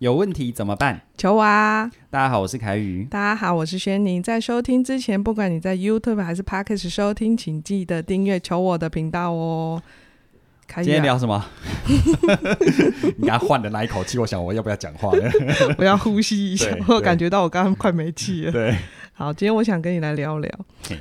有问题怎么办？求我啊！大家好，我是凯宇。大家好，我是轩宁。在收听之前，不管你在 YouTube 还是 Podcast 收听，请记得订阅求我的频道哦。今天聊什么？你刚换的那一口气，我想我要不要讲话呢？我要呼吸一下，我感觉到我刚刚快没气了。对。好，今天我想跟你来聊聊。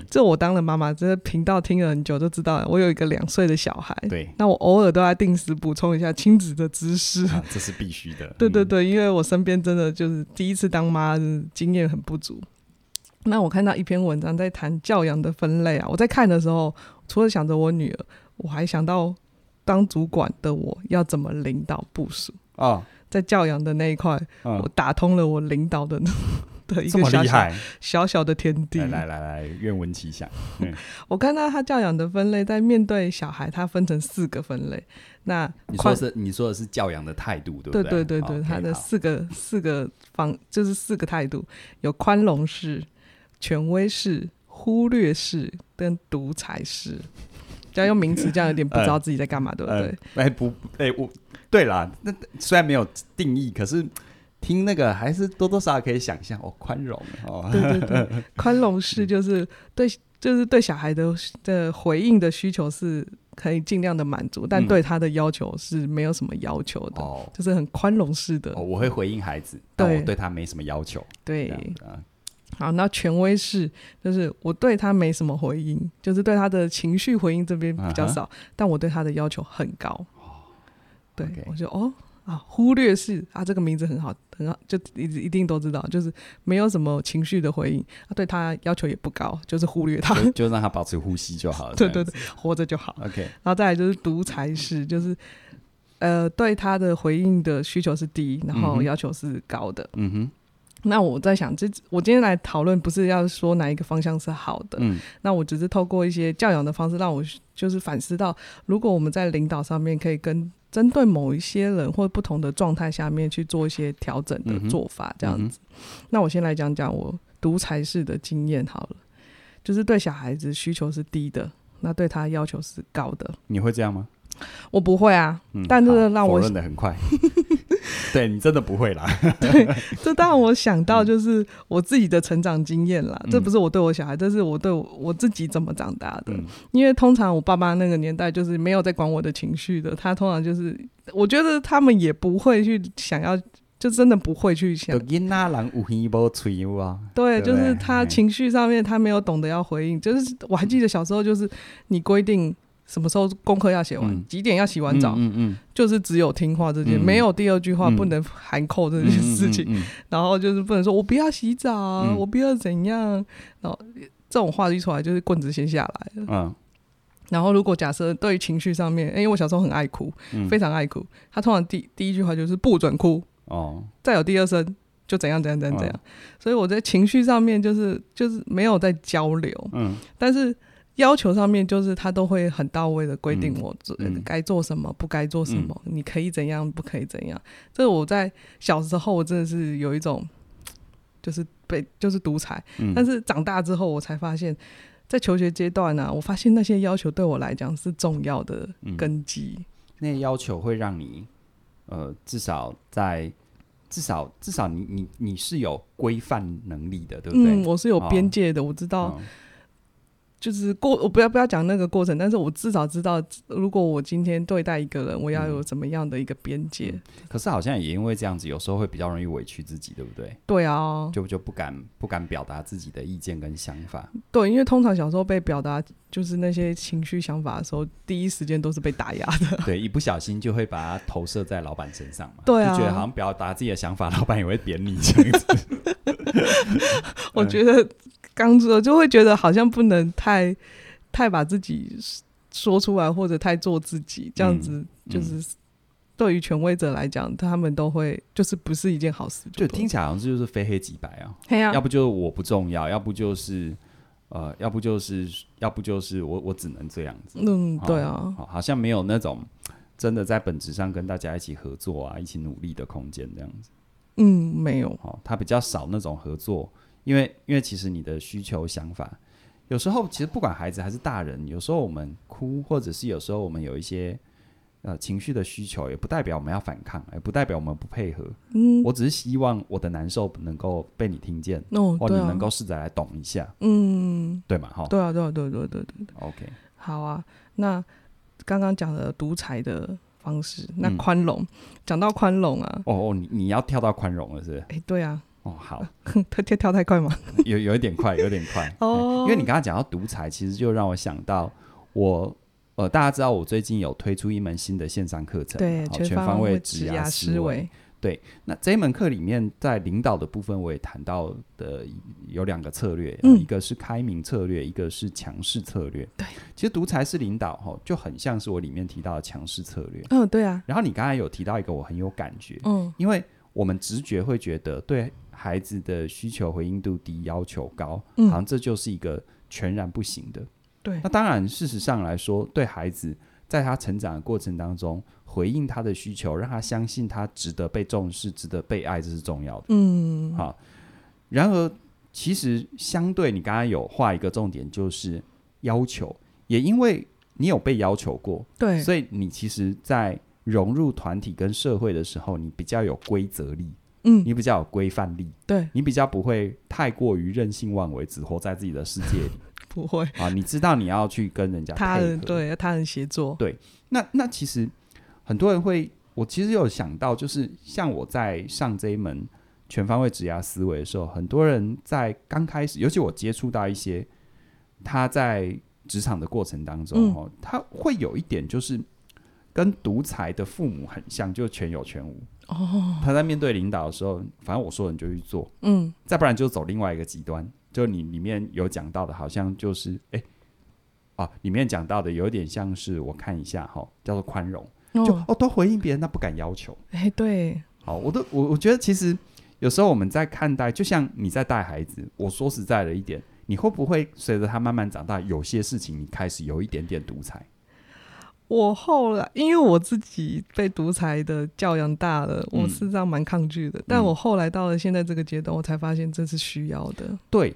这我当了妈妈，这个频道听了很久，就知道了我有一个两岁的小孩。对，那我偶尔都要定时补充一下亲子的知识，啊，这是必须的。对对对，因为我身边真的就是第一次当妈，经验很不足。那我看到一篇文章在谈教养的分类啊，我在看的时候，除了想着我女儿，我还想到当主管的我要怎么领导部署啊，在教养的那一块，嗯，我打通了我领导的。的一个小小小小的天地，来来来，愿闻其详。嗯，我看到他教养的分类，在面对小孩，他分成四个分类。那你说是你说的是教养的态度，对不对？对对对对，他的四个四个方就是四个态度，有宽容式、权威式、忽略式跟独裁式。只要用名词，这样有点不 知道自己在干嘛，对不对？哎不，哎我，对啦，那虽然没有定义，可是。听那个还是多多少少可以想象哦，宽容哦，对对对，宽容是就是对，就是对小孩的的回应的需求是可以尽量的满足，但对他的要求是没有什么要求的，嗯、就是很宽容式的、哦。我会回应孩子，但我对他没什么要求。对啊，好，那权威式就是我对他没什么回应，就是对他的情绪回应这边比较少，uh. 但我对他的要求很高。哦、对.我就哦。啊，忽略式啊，这个名字很好，很好，就一一定都知道，就是没有什么情绪的回应，啊，对他要求也不高，就是忽略他，就，就让他保持呼吸就好了。对对对，活着就好。OK，然后再来就是独裁式，就是呃，对他的回应的需求是低，然后要求是高的。嗯哼。那我在想，这我今天来讨论，不是要说哪一个方向是好的。嗯。那我只是透过一些教养的方式，让我就是反思到，如果我们在领导上面可以跟。针对某一些人或不同的状态下面去做一些调整的做法，这样子。嗯嗯、那我先来讲讲我独裁式的经验好了，就是对小孩子需求是低的，那对他要求是高的。你会这样吗？我不会啊，嗯、但是让我否认的很快。对，你真的不会啦。对，这当然我想到就是我自己的成长经验啦、嗯。这不是我对我小孩，这是我对我，我自己怎么长大的、嗯。因为通常我爸妈那个年代就是没有在管我的情绪的，他通常就是我觉得他们也不会去想要，就真的不会去想。对，就是他情绪上面他没有懂得要回应。就是我还记得小时候就是你规定。什么时候功课要写完、嗯？几点要洗完澡？嗯嗯嗯、就是只有听话这件、嗯，没有第二句话不能含扣这件事情。然后就是不能说“我不要洗澡、嗯，我不要怎样”。然后这种话一出来，就是棍子先下来了。嗯、然后如果假设对于情绪上面，因为我小时候很爱哭，嗯、非常爱哭，他通常第第一句话就是“不准哭”。哦。再有第二声就怎样怎样怎样怎样。哦、所以我在情绪上面就是就是没有在交流。嗯。但是。要求上面就是他都会很到位的规定我做该做什么，不该做什么，你可以怎样，不可以怎样。这个我在小时候我真的是有一种，就是被就是独裁。但是长大之后我才发现，在求学阶段呢，我发现那些要求对我来讲是重要的根基。那些要求会让你，呃，至少在至少至少你你你是有规范能力的，对不对？嗯，我是有边界的，我知道。就是过，我不要不要讲那个过程，但是我至少知道，如果我今天对待一个人，我要有怎么样的一个边界。可是好像也因为这样子，有时候会比较容易委屈自己，对不对？对啊，就就不敢不敢表达自己的意见跟想法。对，因为通常小时候被表达就是那些情绪想法的时候，第一时间都是被打压的。对，一不小心就会把它投射在老板身上嘛。对啊，就觉得好像表达自己的想法，老板也会扁你这样子。我觉得。刚做就会觉得好像不能太太把自己说出来，或者太做自己，这样子就是对于权威者来讲，他们都会就是不是一件好事。就听起来好像就是非黑即白啊，啊要不就是我不重要，要不就是呃，要不就是要不就是我我只能这样子。嗯，对啊，好，好像没有那种真的在本质上跟大家一起合作啊，一起努力的空间这样子。嗯，没有，好，他比较少那种合作。因为，因为其实你的需求、想法，有时候其实不管孩子还是大人，有时候我们哭，或者是有时候我们有一些呃情绪的需求，也不代表我们要反抗，也不代表我们不配合。嗯，我只是希望我的难受能够被你听见，哦，或你能够试着来懂一下，嗯，对嘛？哈，对啊，对啊，对啊对对对对。OK，好啊，那刚刚讲的独裁的方式，那嗯宽容，讲到宽容啊，哦哦，你你要跳到宽容了，是不是？哎，对啊，哦，好，他跳跳太快吗？有有一点快，有点快。哦因为你刚刚讲到独裁，其实就让我想到我呃，大家知道我最近有推出一门新的线上课程，对，全全方位职职涯思思维。对，那这一门课里面，在领导的部分，我也谈到的有两个策略，嗯一个是开明策略，一个是强势策略。对，其实独裁式领导哈，就很像是我里面提到的强势策略。嗯，对啊，然后你刚才有提到一个，我很有感觉，嗯因为我们直觉会觉得对孩子的需求回应度低，要求高，嗯好像这就是一个全然不行的。对那，当然，事实上来说，对孩子在他成长的过程当中，回应他的需求，让他相信他值得被重视、值得被爱，这是重要的。嗯，好，然而，其实相对你刚刚有画一个重点，就是要求，也因为你有被要求过，对，所以你其实，在融入团体跟社会的时候，你比较有规则力，嗯，你比较有规范力，对，你比较不会太过于任性妄为，只活在自己的世界里不会，啊。你知道你要去跟人家他人对他人协作，对那那其实很多人会，我其实有想到，就是像我在上这一门全方位职涯思维的时候，很多人在刚开始，尤其我接触到一些他在职场的过程当中，嗯哦，他会有一点就是跟独裁的父母很像，就全有全无。哦，他在面对领导的时候，反正我说你就去做，嗯，再不然就走另外一个极端，就你里面有讲到的，好像就是哎。啊，里面讲到的有点像是我看一下哈，叫做宽容，就哦，哦都回应别人，那不敢要求。哎，对，好，我都我我觉得其实有时候我们在看待，就像你在带孩子，我说实在的一点，你会不会随着他慢慢长大，有些事情你开始有一点点独裁？我后来因为我自己被独裁的教养大了，嗯。我是这样蛮抗拒的，但我后来到了现在这个阶段，我才发现这是需要的，对，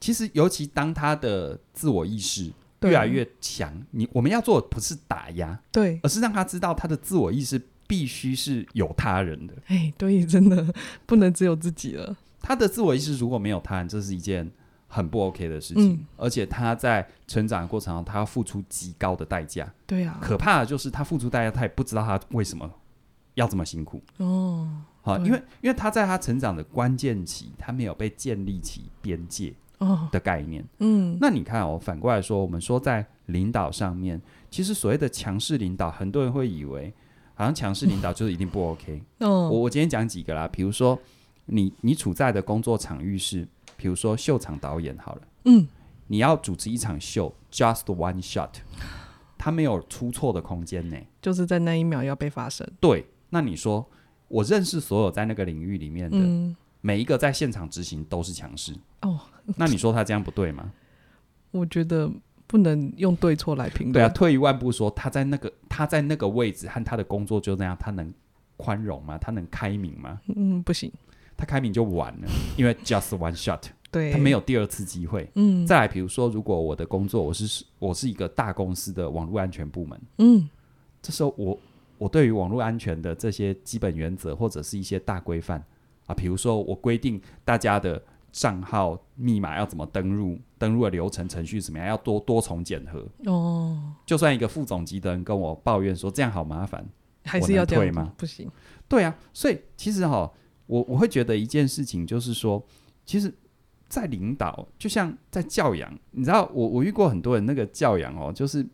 其实尤其当他的自我意识越来越强，你我们要做的不是打压，对，而是让他知道他的自我意识必须是有他人的。哎，对，真的不能只有自己了，他的自我意识如果没有他人，这是一件很不 OK 的事情，嗯而且他在成长的过程中，他要付出极高的代价。对啊，可怕的就是他付出代价，他也不知道他为什么要这么辛苦。哦，好，对因为因为他在他成长的关键期，他没有被建立起边界哦，的概念。嗯，那你看哦，反过来说，我们说在领导上面，其实所谓的强势领导，很多人会以为好像强势领导就是一定不 OK。哦，我我今天讲几个啦，比如说你你处在的工作场域是，比如说秀场导演好了，嗯，你要主持一场秀，just one shot，他没有出错的空间呢。就是在那一秒要被发生，对，那你说我认识所有在那个领域里面的、嗯，每一个在现场执行都是强势，哦，那你说他这样不对吗？我觉得不能用对错来评论，对啊，退一万步说，他在那个他在那个位置和他的工作就那样，他能宽容吗？他能开明吗？嗯，不行，他开明就完了，因为 just one shot，对，他没有第二次机会。嗯，再来，比如说，如果我的工作我是我是一个大公司的网络安全部门，嗯，这时候我我对于网络安全的这些基本原则或者是一些大规范啊，比如说我规定大家的账号密码要怎么登录，登录的流程程序怎么样，要多多重检核。哦，就算一个副总级的人跟我抱怨说这样好麻烦，还是要退吗不行，对啊，所以其实哈，我我会觉得一件事情就是说，其实，在领导就像在教养，你知道，我我遇过很多人那个教养哦，就是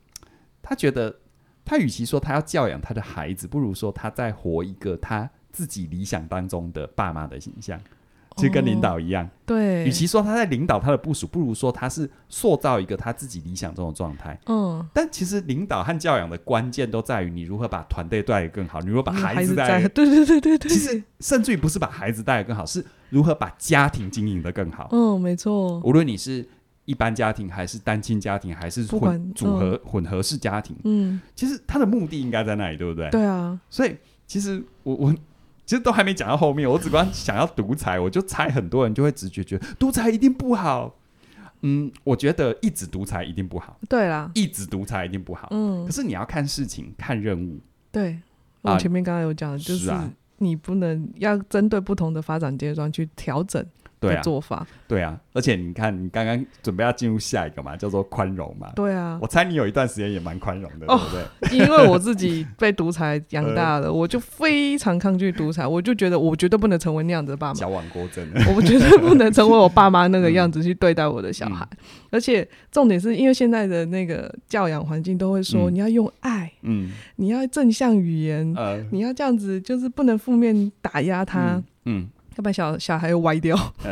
他觉得他与其说他要教养他的孩子，不如说他在活一个他自己理想当中的爸妈的形象。其实跟领导一样，对，与其说他在领导他的部署，不如说他是塑造一个他自己理想中的状态。嗯，但其实领导和教养的关键都在于你如何把团队带得更好，你如何把孩子带对对对对对，其实甚至于不是把孩子带得更好，是如何把家庭经营得更好。嗯，没错，无论你是一般家庭，还是单亲家庭，还是混组合、混合式家庭，嗯，其实他的目的应该在那里，对不对？对啊，所以其实我我其实都还没讲到后面，我只光想要独裁，我就猜很多人就会直觉觉得独裁一定不好。嗯，我觉得一直独裁一定不好，对啦，一直独裁一定不好。嗯可，是你要看事情、看任务，对，我前面刚刚有讲的，就是你不能要针对不同的发展阶段去调整。对啊，做法对啊，而且你看，你刚刚准备要进入下一个嘛，叫做宽容嘛。对啊，我猜你有一段时间也蛮宽容的，哦、对不对？因为我自己被独裁养大了，呃、我就非常抗拒独裁，我就觉得我绝对不能成为那样子的爸妈。矫枉过正，我绝对不能成为我爸妈那个样子去对待我的小孩。嗯、而且重点是因为现在的那个教养环境都会说，你要用爱，嗯，你要正向语言，呃、你要这样子，就是不能负面打压他，嗯。嗯要不然小小孩又歪掉，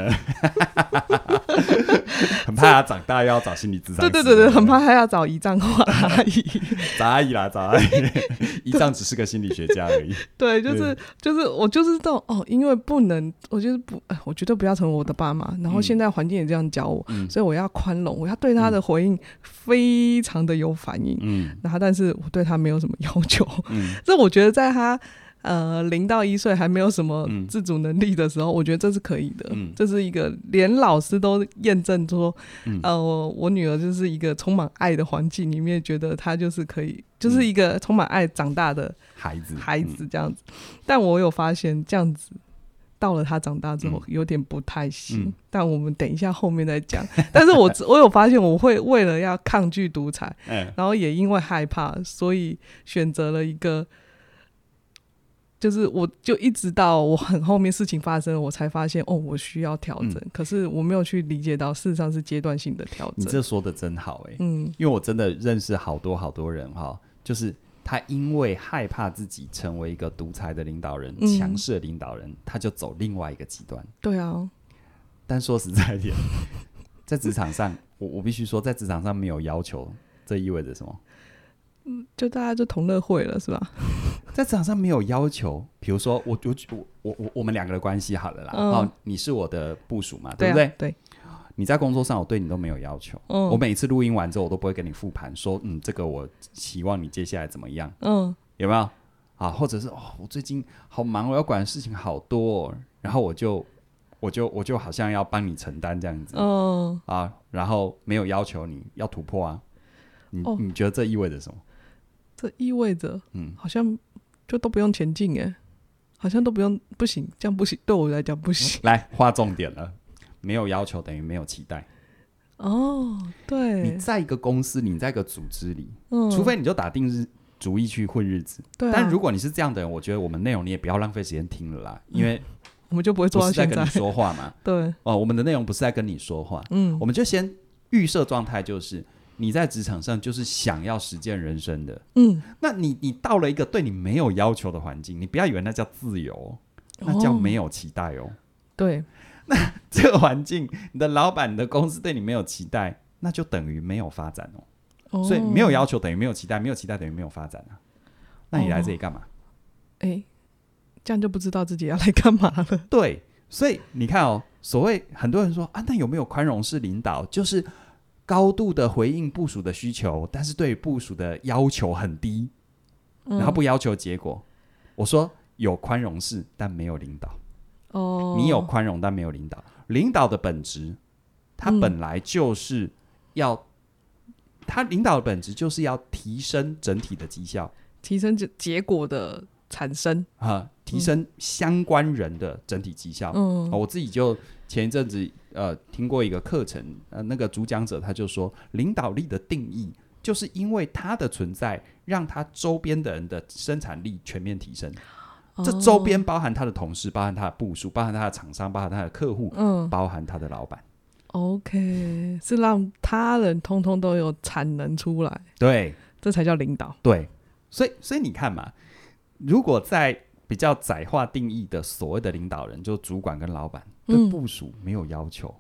很怕他长大又要找心理咨商。对对对对，很怕他要找姨丈或阿姨。找阿姨啦，找阿姨。姨丈只是个心理学家而已。对，就是就是我就是这种哦，因为不能，我就是不，我绝对不要成为我的爸妈。然后现在环境也这样教我，嗯、所以我要宽容，我要对他的回应非常的有反应。嗯，然后但是我对他没有什么要求。嗯，这我觉得在他。呃，零到一岁还没有什么自主能力的时候，嗯、我觉得这是可以的。嗯，这是一个连老师都验证说，嗯、呃，我女儿就是一个充满爱的环境里面，觉得她就是可以，就是一个充满爱长大的孩子，孩子这样子。嗯、但我有发现，这样子到了她长大之后，有点不太行。嗯、但我们等一下后面再讲。但是我我有发现，我会为了要抗拒独裁，嗯、然后也因为害怕，所以选择了一个。就是，我就一直到我很后面事情发生了，我才发现哦，我需要调整。嗯、可是我没有去理解到，事实上是阶段性的调整。你这说的真好哎、欸，嗯，因为我真的认识好多好多人哈，就是他因为害怕自己成为一个独裁的领导人、强势、嗯、的领导人，他就走另外一个极端。对啊，但说实在一点，在职场上，我我必须说，在职场上没有要求，这意味着什么？嗯，就大家就同乐会了，是吧？在职场上没有要求，比如说我我我我我们两个的关系好了啦，嗯、哦，你是我的部署嘛，对不对？对。你在工作上，我对你都没有要求。嗯。我每次录音完之后，我都不会跟你复盘，说嗯，这个我希望你接下来怎么样？嗯。有没有？啊，或者是哦，我最近好忙，我要管的事情好多，哦，然后我就我就我就好像要帮你承担这样子。嗯。啊，然后没有要求你要突破啊，你、哦、你觉得这意味着什么？这意味着，嗯，好像就都不用前进哎，好像都不用，不行，这样不行，对我来讲不行。来，划重点了，没有要求等于没有期待。哦，对，你在一个公司，你在一个组织里，嗯，除非你就打定日主意去混日子，对啊。但如果你是这样的人，我觉得我们内容你也不要浪费时间听了啦，因为我们就不会做事在跟你说话嘛。对，哦，我们的内容不是在跟你说话，嗯，我们就先预设状态就是。你在职场上就是想要实践人生的，嗯，那你你到了一个对你没有要求的环境，你不要以为那叫自由，那叫没有期待哦。哦对，那这个环境，你的老板、你的公司对你没有期待，那就等于没有发展哦。哦，所以没有要求等于没有期待，没有期待等于没有发展啊。那你来这里干嘛？哎、哦，这样就不知道自己要来干嘛了。对，所以你看哦，所谓很多人说啊，那有没有宽容式领导？就是。高度的回应部署的需求，但是对部署的要求很低，嗯、然后不要求结果。我说有宽容式，但没有领导。哦，你有宽容，但没有领导。领导的本质，他本来就是要，嗯、它领导的本质就是要提升整体的绩效，提升结结果的产生啊，提升相关人的整体绩效。嗯，我自己就前一阵子。呃，听过一个课程，呃，那个主讲者他就说，领导力的定义就是因为他的存在，让他周边的人的生产力全面提升。哦、这周边包含他的同事，包含他的部署，包含他的厂商，包含他的客户，嗯，包含他的老板。OK，是让他人通通都有产能出来。对，这才叫领导。对，所以所以你看嘛，如果在比较窄化定义的所谓的领导人，就主管跟老板。对部署没有要求，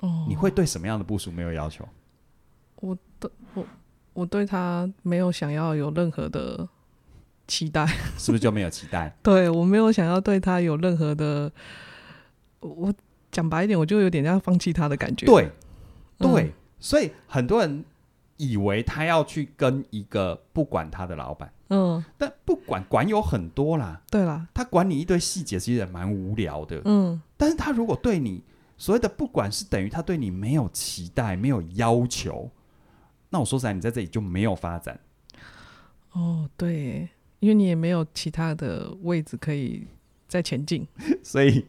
哦，你会对什么样的部署没有要求？我对我我对他没有想要有任何的期待，是不是就没有期待？对我没有想要对他有任何的，我讲白一点，我就有点要放弃他的感觉。对对，嗯、所以很多人以为他要去跟一个不管他的老板。嗯，但不管管有很多啦，对啦，他管你一堆细节，其实也蛮无聊的。嗯，但是他如果对你所谓的不管是等于他对你没有期待、没有要求，那我说实在，你在这里就没有发展。哦，对，因为你也没有其他的位置可以再前进，所以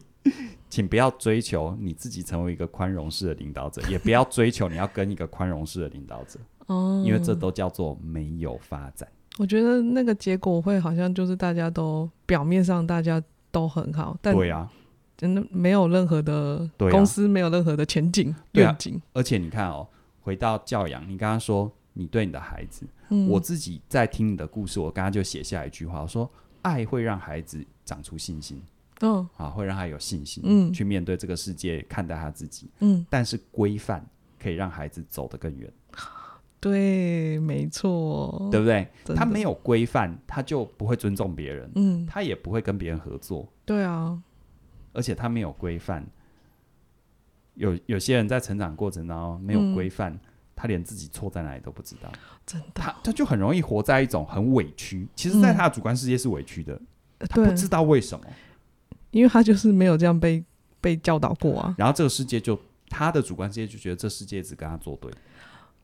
请不要追求你自己成为一个宽容式的领导者，也不要追求你要跟一个宽容式的领导者，哦，因为这都叫做没有发展。我觉得那个结果会好像就是大家都表面上大家都很好，但对啊，真的没有任何的公司没有任何的前景愿景。而且你看哦，回到教养，你刚刚说你对你的孩子，嗯，我自己在听你的故事，我刚刚就写下一句话，我说爱会让孩子长出信心，嗯，啊，会让他有信心，嗯，去面对这个世界，看待他自己，嗯，但是规范可以让孩子走得更远。对，没错，对不对？他没有规范，他就不会尊重别人，嗯，他也不会跟别人合作。对啊，而且他没有规范，有有些人在成长过程当中没有规范，嗯，他连自己错在哪里都不知道，真的，他他就很容易活在一种很委屈。其实，在他的主观世界是委屈的，嗯，他不知道为什么，因为他就是没有这样被被教导过啊。然后这个世界就他的主观世界就觉得这世界只跟他作对。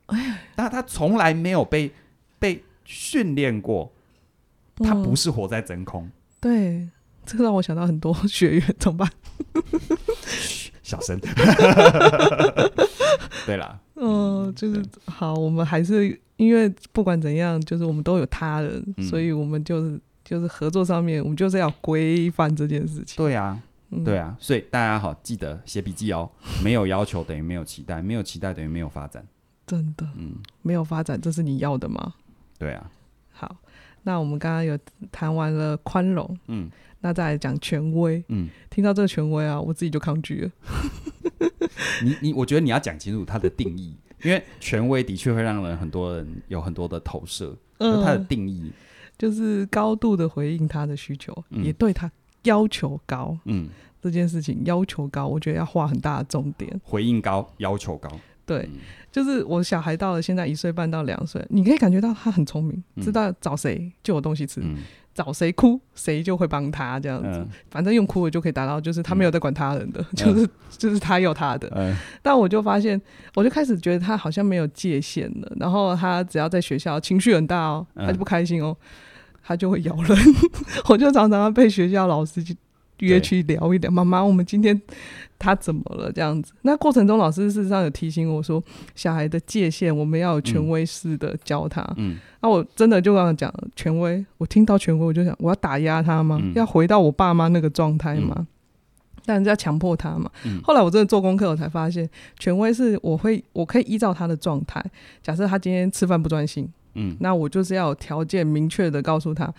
哎，但他从来没有被被训练过，他不是活在真空。嗯、对，这个让我想到很多学员，怎么办？小声。对啦，嗯、呃，就是好，我们还是因为不管怎样，就是我们都有他人，嗯、所以我们就是就是合作上面，我们就是要规范这件事情。对啊，嗯、对啊，所以大家好，记得写笔记哦。没有要求等于没有期待，没有期待等于没有发展。真的，嗯，没有发展，这是你要的吗？对啊。好，那我们刚刚有谈完了宽容，嗯，那再来讲权威，嗯，听到这个权威啊，我自己就抗拒了。你你，我觉得你要讲清楚它的定义，因为权威的确会让人很多人有很多的投射。嗯，它的定义就是高度的回应他的需求，嗯，也对他要求高，嗯，这件事情要求高，我觉得要画很大的重点。回应高，要求高。对，就是我小孩到了现在一岁半到两岁，你可以感觉到他很聪明，知道找谁就有东西吃，嗯、找谁哭谁就会帮他这样子，嗯、反正用哭的就可以达到，就是他没有在管他人的，嗯、就是就是他有他的。嗯、但我就发现，我就开始觉得他好像没有界限了，然后他只要在学校情绪很大哦，他就不开心哦，他就会咬人，我就常常被学校老师去。约去聊一聊，妈妈，我们今天他怎么了？这样子，那过程中老师事实上有提醒我说，小孩的界限我们要有权威式的教他。嗯，那我真的就刚刚讲权威，我听到权威我就想，我要打压他吗？嗯、要回到我爸妈那个状态吗？嗯、但是要强迫他嘛。嗯、后来我真的做功课，我才发现，权威是我会，我可以依照他的状态，假设他今天吃饭不专心，嗯，那我就是要有条件明确的告诉他，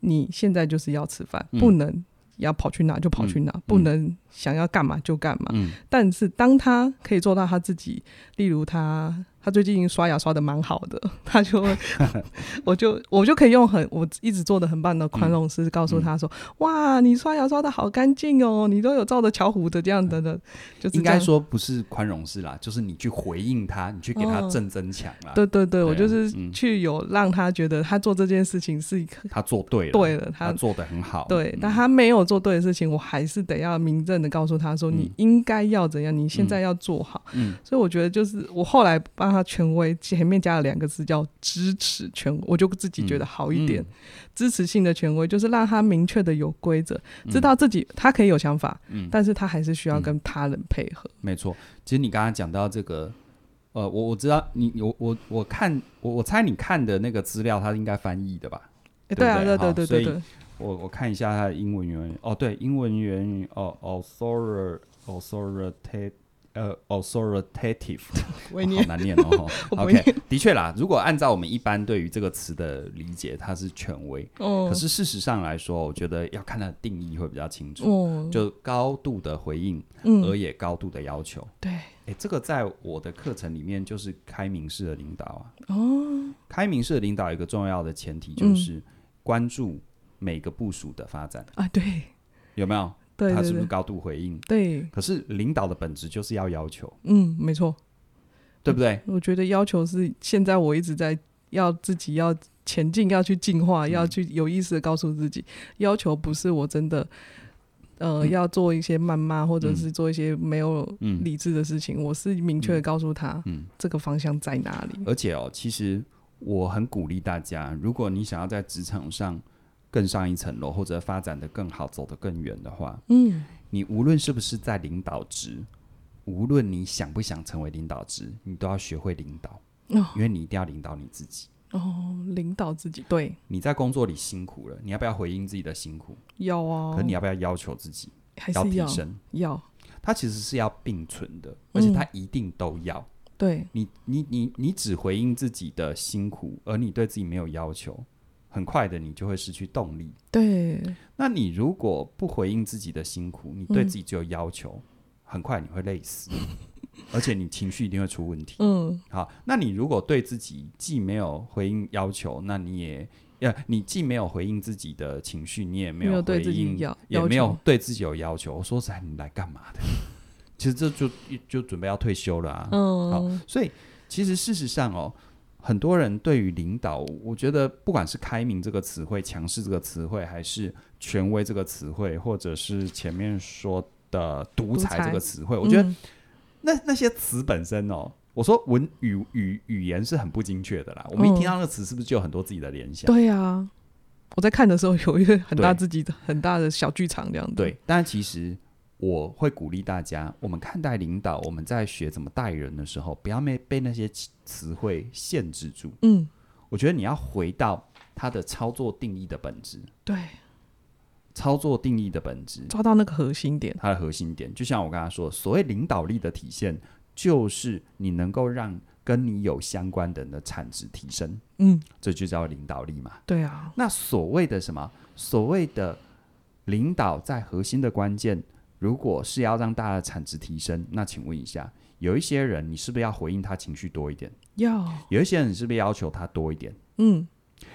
你现在就是要吃饭，不能。要跑去哪就跑去哪，嗯、不能想要干嘛就干嘛。嗯、但是当他可以做到他自己，例如他。他最近刷牙刷的蛮好的，他就会，我就我就可以用很我一直做的很棒的宽容式告诉他说，嗯、哇，你刷牙刷的好干净哦，你都有照着巧虎的这样的的，就是应该说不是宽容式啦，就是你去回应他，你去给他正增强啦。对对对，我就是去有让他觉得他做这件事情是他做对了，对了，他，他做的很好。对，嗯、但他没有做对的事情，我还是得要明正的告诉他说，你应该要怎样，你现在要做好。嗯，所以我觉得就是我后来帮。他权威前面加了两个字叫支持权威，我就自己觉得好一点。嗯嗯、支持性的权威就是让他明确的有规则，嗯、知道自己他可以有想法，嗯、但是他还是需要跟他人配合。嗯、没错，其实你刚刚讲到这个，呃，我我知道你有我我看我我猜你看的那个资料，他应该翻译的吧？欸、对啊，对对对对对。我我看一下他的英文原语，哦，对，英文原语哦，authoritative。呃、uh,，authoritative，好难念哦。OK，的确啦，如果按照我们一般对于这个词的理解，它是权威。哦。可是事实上来说，我觉得要看它的定义会比较清楚。哦。就高度的回应，嗯，而也高度的要求。对。哎，这个在我的课程里面就是开明式的领导啊。哦。开明式的领导有一个重要的前提就是关注每个部署的发展啊。对。有没有？他是不是高度回应？对，可是领导的本质就是要要求。嗯，没错，对不对？我觉得要求是现在我一直在要自己要前进，要去进化，嗯、要去有意识的告诉自己，要求不是我真的呃、嗯、要做一些谩骂或者是做一些没有理智的事情。嗯、我是明确的告诉他，嗯，这个方向在哪里。而且哦，其实我很鼓励大家，如果你想要在职场上更上一层楼，或者发展的更好，走得更远的话，嗯，你无论是不是在领导职，无论你想不想成为领导职，你都要学会领导，哦，因为你一定要领导你自己。哦，领导自己，对，你在工作里辛苦了，你要不要回应自己的辛苦？要啊。可你要不要要求自己？还是要，要提升？要。它其实是要并存的，而且它一定都要。嗯、对你，你，你，你只回应自己的辛苦，而你对自己没有要求，很快的你就会失去动力。对。那你如果不回应自己的辛苦，你对自己只有要求，嗯、很快你会累死。而且你情绪一定会出问题。嗯，好，那你如果对自己既没有回应要求，那你也，呃，你既没有回应自己的情绪，你也没有回应，也没有对自己有要求。我说实在，你来干嘛的？其实这就就准备要退休了啊。嗯，好，所以其实事实上哦，很多人对于领导，我觉得不管是开明这个词汇、强势这个词汇，还是权威这个词汇，或者是前面说的独裁这个词汇，我觉得。嗯那那些词本身哦，我说文语语语言是很不精确的啦。我们一听到那个词，是不是就有很多自己的联想？对呀，我在看的时候有一个很大自己的很大的小剧场这样子。对，但其实我会鼓励大家，我们看待领导，我们在学怎么带人的时候，不要被被那些词汇限制住。嗯，我觉得你要回到它的操作定义的本质。对。操作定义的本质，抓到那个核心点。它的核心点，就像我刚才说，所谓领导力的体现，就是你能够让跟你有相关的人的产值提升。嗯，这就叫领导力嘛。对啊。那所谓的什么？所谓的领导在核心的关键，如果是要让大家的产值提升，那请问一下，有一些人，你是不是要回应他情绪多一点？要。有一些人，你是不是要求他多一点？嗯。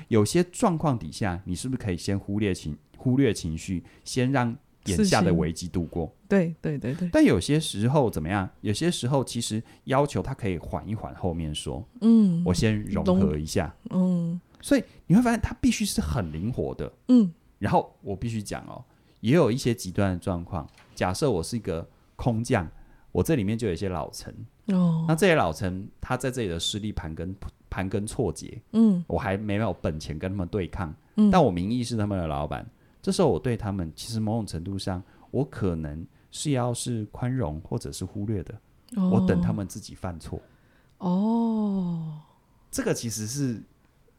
有些状况底下，你是不是可以先忽略情？忽略情绪，先让眼下的危机度过。对对对对。但有些时候怎么样？有些时候其实要求他可以缓一缓，后面说。嗯。我先融合一下。嗯。所以你会发现，他必须是很灵活的。嗯。然后我必须讲哦，也有一些极端的状况。假设我是一个空降，我这里面就有一些老臣。哦。那这些老臣，他在这里的势力盘根盘根错节。嗯。我还没有本钱跟他们对抗。嗯。但我名义是他们的老板。这时候我对他们，其实某种程度上，我可能是要是宽容或者是忽略的。哦、我等他们自己犯错。哦，这个其实是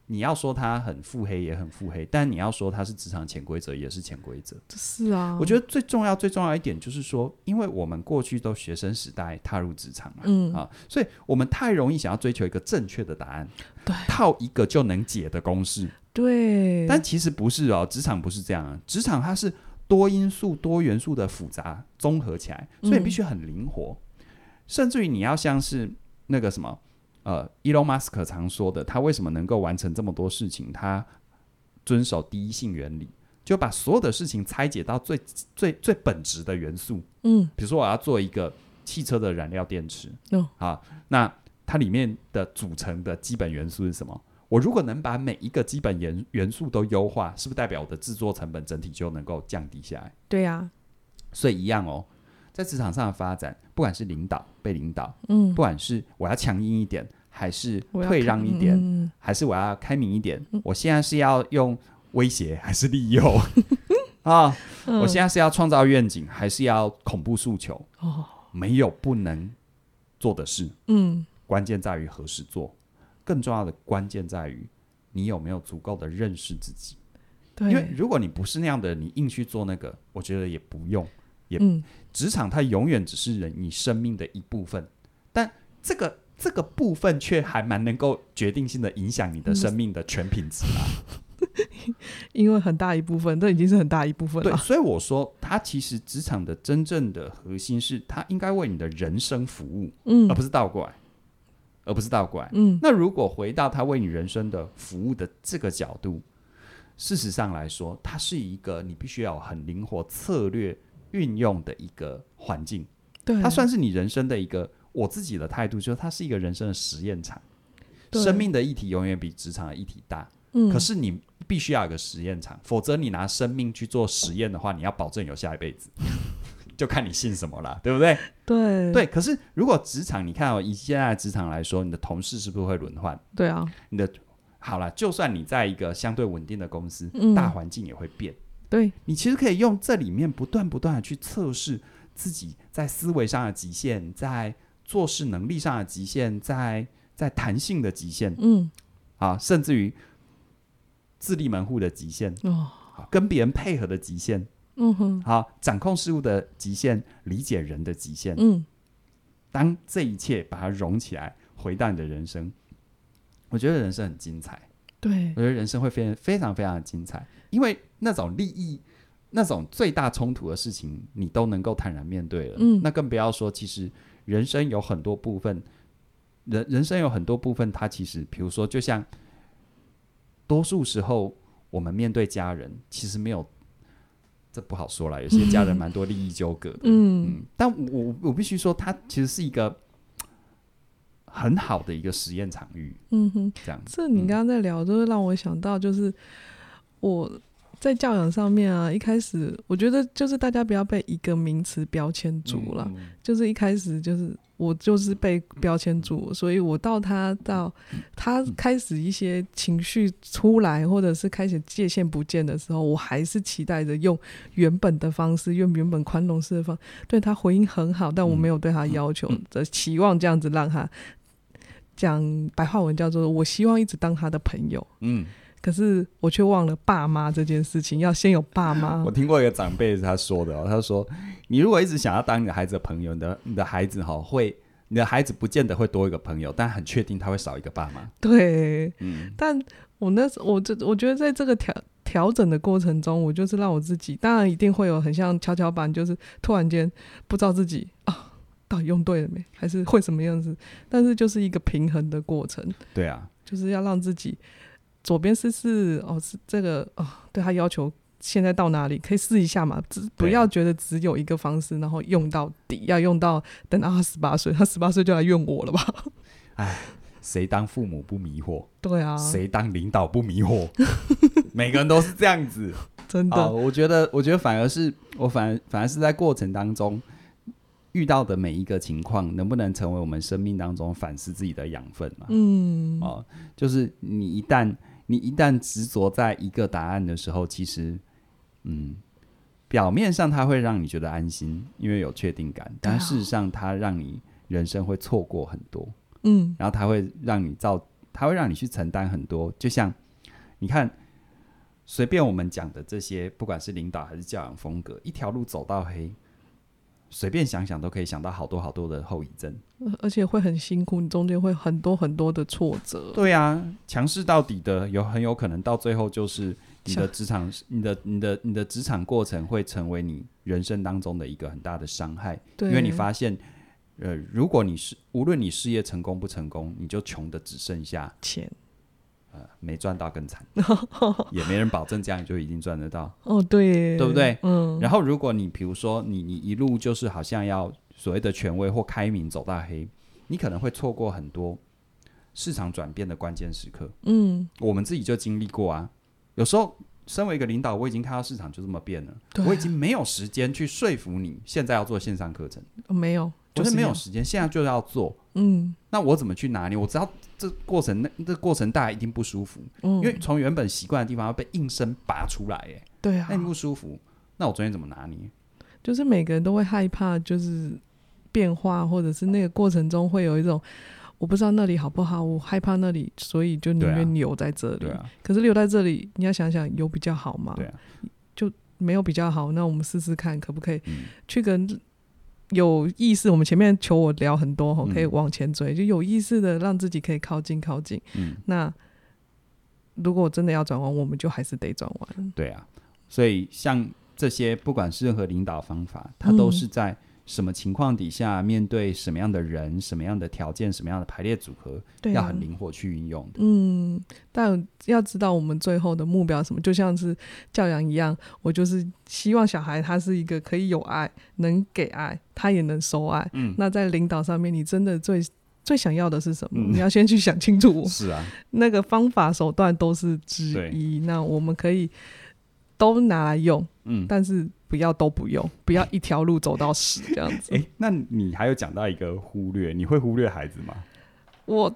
你要说他很腹黑，也很腹黑；但你要说他是职场潜规则，也是潜规则。是啊，我觉得最重要、最重要一点就是说，因为我们过去都学生时代踏入职场嘛，嗯。啊，所以我们太容易想要追求一个正确的答案，对，套一个就能解的公式。对，但其实不是哦，职场不是这样啊，职场它是多因素、多元素的复杂综合起来，所以必须很灵活，嗯、甚至于你要像是那个什么，呃，伊隆马斯克常说的，他为什么能够完成这么多事情？他遵守第一性原理，就把所有的事情拆解到最最最本质的元素。嗯，比如说我要做一个汽车的燃料电池，哦，啊，那它里面的组成的基本元素是什么？我如果能把每一个基本元元素都优化，是不是代表我的制作成本整体就能够降低下来？对呀、啊，所以一样哦，在职场上的发展，不管是领导、被领导，嗯，不管是我要强硬一点，还是退让一点，嗯、还是我要开明一点，嗯、我现在是要用威胁还是利诱 啊？嗯、我现在是要创造愿景，还是要恐怖诉求？哦，没有不能做的事，嗯，关键在于何时做。更重要的关键在于，你有没有足够的认识自己。对，因为如果你不是那样的，你硬去做那个，我觉得也不用。也，嗯，职场它永远只是人你生命的一部分，但这个这个部分却还蛮能够决定性的影响你的生命的全品质啊。因为很大一部分，这已经是很大一部分了。对，所以我说，它其实职场的真正的核心是，它应该为你的人生服务，嗯，而不是倒过来。而不是倒过来。嗯，那如果回到他为你人生的服务的这个角度，事实上来说，它是一个你必须要很灵活策略运用的一个环境。对，它算是你人生的一个我自己的态度，就是它是一个人生的实验场。生命的议题永远比职场的议题大。嗯，可是你必须要有个实验场，否则你拿生命去做实验的话，你要保证有下一辈子。就看你信什么了，对不对？对对。可是如果职场，你看哦，以现在的职场来说，你的同事是不是会轮换？对啊。你的好了，就算你在一个相对稳定的公司，嗯、大环境也会变。对，你其实可以用这里面不断不断的去测试自己在思维上的极限，在做事能力上的极限，在在弹性的极限，嗯，啊，甚至于自立门户的极限，哦，跟别人配合的极限，嗯哼，好，掌控事物的极限，理解人的极限，嗯，当这一切把它融起来，回到你的人生，我觉得人生很精彩。对，我觉得人生会非常非常非常的精彩，因为那种利益、那种最大冲突的事情，你都能够坦然面对了。嗯，那更不要说，其实人生有很多部分，人人生有很多部分，它其实，比如说，就像多数时候我们面对家人，其实没有，这不好说了。有些家人蛮多利益纠葛的。嗯，嗯，但我我必须说，它其实是一个。很好的一个实验场域，嗯哼，这样。这你刚刚在聊，就是让我想到，就是我在教养上面啊，一开始我觉得就是大家不要被一个名词标签住了，嗯、就是一开始就是我就是被标签住，所以我到他到他开始一些情绪出来，或者是开始界限不见的时候，我还是期待着用原本的方式，用原本宽容式的方式对他回应很好，但我没有对他要求的期望这样子让他。讲白话文叫做“我希望一直当他的朋友”，嗯，可是我却忘了爸妈这件事情，要先有爸妈。我听过一个长辈是他说的哦，他说：“你如果一直想要当你的孩子的朋友，你的你的孩子哈会，你的孩子不见得会多一个朋友，但很确定他会少一个爸妈。”对，嗯，但我那时我这我觉得在这个调调整的过程中，我就是让我自己，当然一定会有很像跷跷板，就是突然间不知道自己啊。到底用对了没？还是会什么样子？但是就是一个平衡的过程。对啊，就是要让自己左边试试哦，是这个哦，对他要求现在到哪里可以试一下嘛？只不要觉得只有一个方式，然后用到底，要用到等到他十八岁，他十八岁就来怨我了吧？哎，谁当父母不迷惑？对啊，谁当领导不迷惑？每个人都是这样子，真的。哦，我觉得，我觉得反而是我反而反而是在过程当中。遇到的每一个情况，能不能成为我们生命当中反思自己的养分嘛？嗯，哦，就是你一旦你一旦执着在一个答案的时候，其实，嗯，表面上它会让你觉得安心，因为有确定感，但事实上它让你人生会错过很多，嗯，然后它会让你造，它会让你去承担很多。就像你看，随便我们讲的这些，不管是领导还是教养风格，一条路走到黑。随便想想都可以想到好多好多的后遗症，而且会很辛苦，你中间会很多很多的挫折。对啊，强势到底的有很有可能到最后就是你的职场，你的你的你的职场过程会成为你人生当中的一个很大的伤害。对，因为你发现，呃，如果你是无论你事业成功不成功，你就穷的只剩下钱。没赚到更惨，也没人保证这样就一定赚得到。哦，对，对不对？嗯。然后，如果你比如说你你一路就是好像要所谓的权威或开明走到黑，你可能会错过很多市场转变的关键时刻。嗯，我们自己就经历过啊。有时候，身为一个领导，我已经看到市场就这么变了，我已经没有时间去说服你现在要做线上课程。没有。就是没有时间，现在就要做。嗯，那我怎么去拿捏？我知道这过程，那这过程大家一定不舒服。嗯，因为从原本习惯的地方要被硬生拔出来，哎，对啊，那你不舒服。那我昨天怎么拿捏？就是每个人都会害怕，就是变化，或者是那个过程中会有一种我不知道那里好不好，我害怕那里，所以就宁愿留在这里。对啊，可是留在这里，你要想想有比较好吗？对啊，就没有比较好。那我们试试看，可不可以去跟。有意识，我们前面求我聊很多，可以往前追，嗯、就有意识的让自己可以靠近靠近。嗯，那如果真的要转弯，我们就还是得转弯。对啊，所以像这些，不管是任何领导方法，它都是在什么情况底下，面对什么样的人、什么样的条件、什么样的排列组合，对啊、要很灵活去运用的。嗯，但要知道我们最后的目标什么，就像是教养一样，我就是希望小孩他是一个可以有爱、能给爱，他也能收爱。嗯，那在领导上面，你真的最最想要的是什么？嗯、你要先去想清楚。是啊，那个方法手段都是之一，那我们可以都拿来用。嗯，但是。不要都不用，不要一条路走到死这样子。哎、欸，那你还有讲到一个忽略，你会忽略孩子吗？我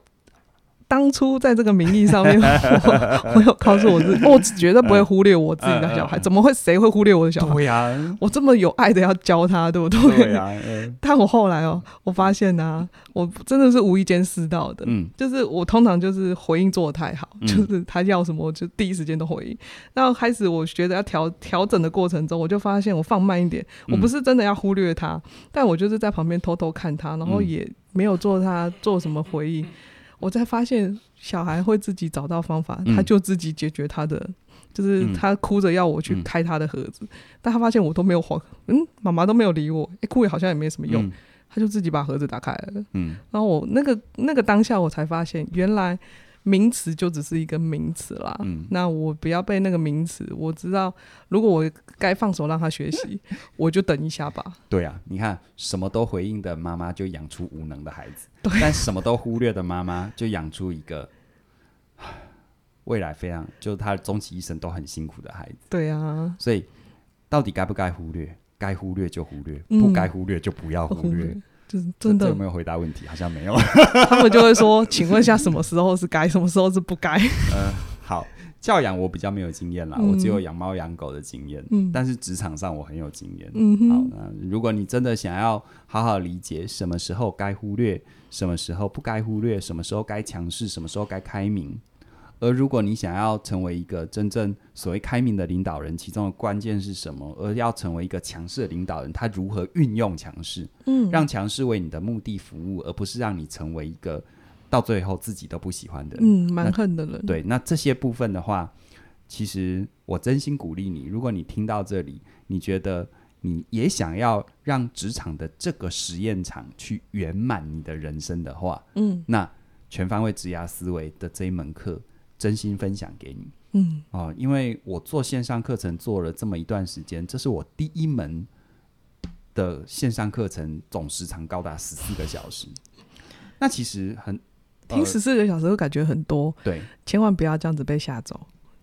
当初在这个名义上面，我我有告诉我自己，我绝对不会忽略我自己的小孩。怎么会？谁会忽略我的小孩？对呀，我这么有爱的要教他，对不对？对呀。但我后来哦，我发现呢，我真的是无意间试到的。嗯，就是我通常就是回应做的太好，就是他要什么，我就第一时间都回应。然后开始我觉得要调调整的过程中，我就发现我放慢一点，我不是真的要忽略他，但我就是在旁边偷偷看他，然后也没有做他做什么回应。我才发现，小孩会自己找到方法，他就自己解决他的，嗯、就是他哭着要我去开他的盒子，嗯、但他发现我都没有慌，嗯，妈妈都没有理我，哎、欸，哭也好像也没什么用，嗯、他就自己把盒子打开了，嗯，然后我那个那个当下，我才发现原来。名词就只是一个名词啦，嗯、那我不要被那个名词。我知道，如果我该放手让他学习，我就等一下吧。对啊，你看，什么都回应的妈妈就养出无能的孩子，对但什么都忽略的妈妈就养出一个未来非常，就是他终其一生都很辛苦的孩子。对啊，所以到底该不该忽略？该忽略就忽略，嗯、不该忽略就不要忽略。就是真的有没有回答问题？好像没有。他们就会说：“请问一下，什么时候是该，什么时候是不该？” 呃，好，教养我比较没有经验啦，嗯、我只有养猫养狗的经验。嗯，但是职场上我很有经验。嗯哼，好，那如果你真的想要好好理解什么时候该忽略，什么时候不该忽略，什么时候该强势，什么时候该开明。而如果你想要成为一个真正所谓开明的领导人，其中的关键是什么？而要成为一个强势的领导人，他如何运用强势？嗯，让强势为你的目的服务，而不是让你成为一个到最后自己都不喜欢的人，嗯，蛮横的人。对，那这些部分的话，其实我真心鼓励你。如果你听到这里，你觉得你也想要让职场的这个实验场去圆满你的人生的话，嗯，那全方位职涯思维的这一门课。真心分享给你，嗯啊、呃，因为我做线上课程做了这么一段时间，这是我第一门的线上课程，总时长高达十四个小时。那其实很听十四个小时会感觉很多，对，千万不要这样子被吓走。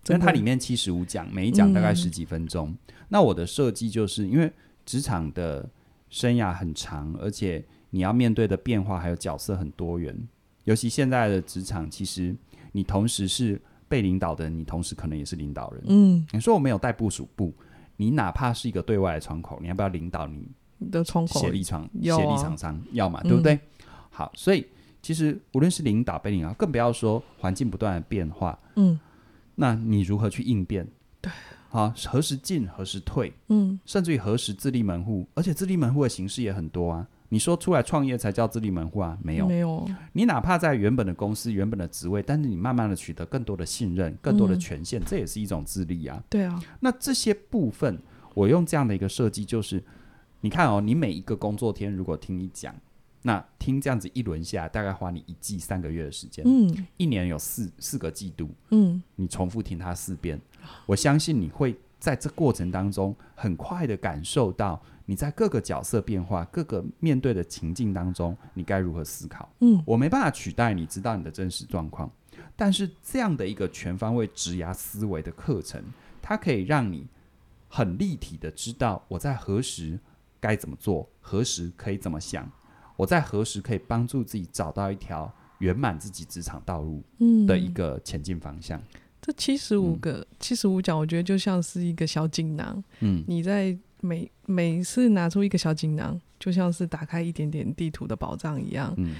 因为它里面七十五讲，每一讲大概十几分钟。嗯、那我的设计就是因为职场的生涯很长，而且你要面对的变化还有角色很多元，尤其现在的职场其实。你同时是被领导的人，你同时可能也是领导人。嗯，你说我没有带部署部，你哪怕是一个对外的窗口，你要不要领导你的窗口协力厂协力厂商？要嘛，对不对？嗯、好，所以其实无论是领导被领导，更不要说环境不断的变化。嗯，那你如何去应变？对，好，何时进，何时退？嗯，甚至于何时自立门户，而且自立门户的形式也很多啊。你说出来创业才叫自立门户啊？没有，没有。你哪怕在原本的公司、原本的职位，但是你慢慢的取得更多的信任、更多的权限，嗯、这也是一种自立啊。对啊。那这些部分，我用这样的一个设计，就是你看哦，你每一个工作天如果听你讲，那听这样子一轮下来，大概花你一季三个月的时间。嗯。一年有四四个季度。嗯。你重复听它四遍，我相信你会在这过程当中很快的感受到。你在各个角色变化、各个面对的情境当中，你该如何思考？嗯，我没办法取代你，知道你的真实状况，但是这样的一个全方位职涯思维的课程，它可以让你很立体的知道我在何时该怎么做，何时可以怎么想，我在何时可以帮助自己找到一条圆满自己职场道路的一个前进方向。嗯，这七十五个七十五角，我觉得就像是一个小锦囊。嗯，你在。每每次拿出一个小锦囊，就像是打开一点点地图的宝藏一样，嗯，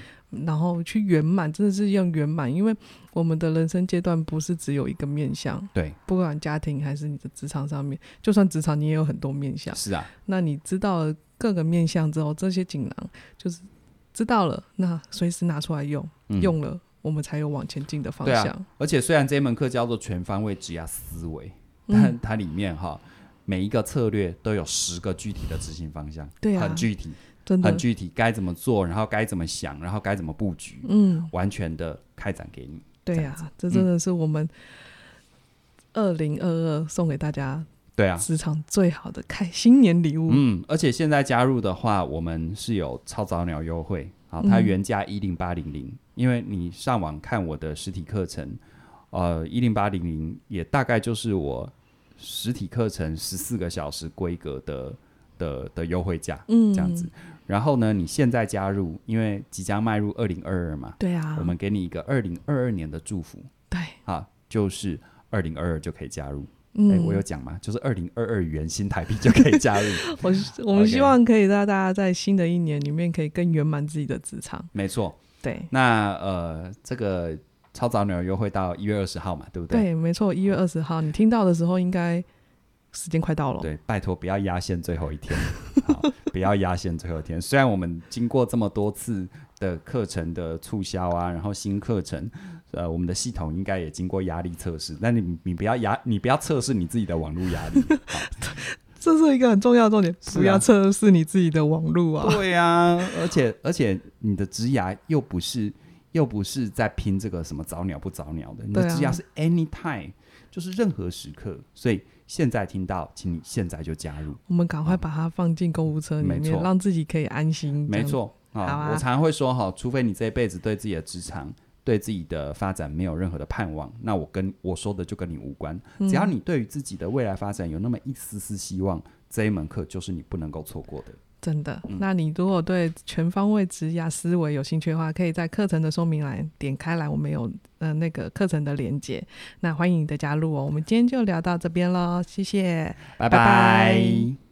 然后去圆满，真的是要圆满，因为我们的人生阶段不是只有一个面相，对，不管家庭还是你的职场上面，就算职场你也有很多面相，是啊，那你知道了各个面相之后，这些锦囊就是知道了，那随时拿出来用，嗯、用了我们才有往前进的方向。啊、而且虽然这一门课叫做全方位职压思维，但它里面哈。嗯每一个策略都有十个具体的执行方向，对啊，很具体，真的很具体，该怎么做，然后该怎么想，然后该怎么布局，嗯，完全的开展给你。对呀、啊，这真的是我们二零二二送给大家，对啊，职场最好的开新年礼物。嗯，而且现在加入的话，我们是有超早鸟优惠，好，它原价一零八零零，因为你上网看我的实体课程，呃，一零八零零也大概就是我。实体课程十四个小时规格的的的优惠价，嗯，这样子。然后呢，你现在加入，因为即将迈入二零二二嘛，对啊，我们给你一个二零二二年的祝福，对，啊，就是二零二二就可以加入。嗯，欸、我有讲吗？就是二零二二元新台币就可以加入。我我们希望可以让大家在新的一年里面可以更圆满自己的职场。没错，对。那呃，这个超早鸟优惠到一月二十号嘛，对不对？对，没错，一月二十号，你听到的时候应该时间快到了。对，拜托不要压线最后一天，好，不要压线最后一天。虽然我们经过这么多次的课程的促销啊，然后新课程。呃，我们的系统应该也经过压力测试，那你你不要压，你不要测试你自己的网络压力，这是一个很重要的重点，不要测试你自己的网络啊。对啊，而且而且你的职涯又不是又不是在拼这个什么早鸟不早鸟的，你的职涯是 anytime，就是任何时刻，所以现在听到，请你现在就加入，我们赶快把它放进购物车里面，让自己可以安心。没错啊，我常常会说哈，除非你这一辈子对自己的职场。对自己的发展没有任何的盼望，那我跟我说的就跟你无关。只要你对于自己的未来发展有那么一丝丝希望，这一门课就是你不能够错过的。真的，嗯、那你如果对全方位职涯思维有兴趣的话，可以在课程的说明栏点开来，我们有呃那个课程的连接。那欢迎你的加入哦。我们今天就聊到这边喽，谢谢，拜拜。拜拜。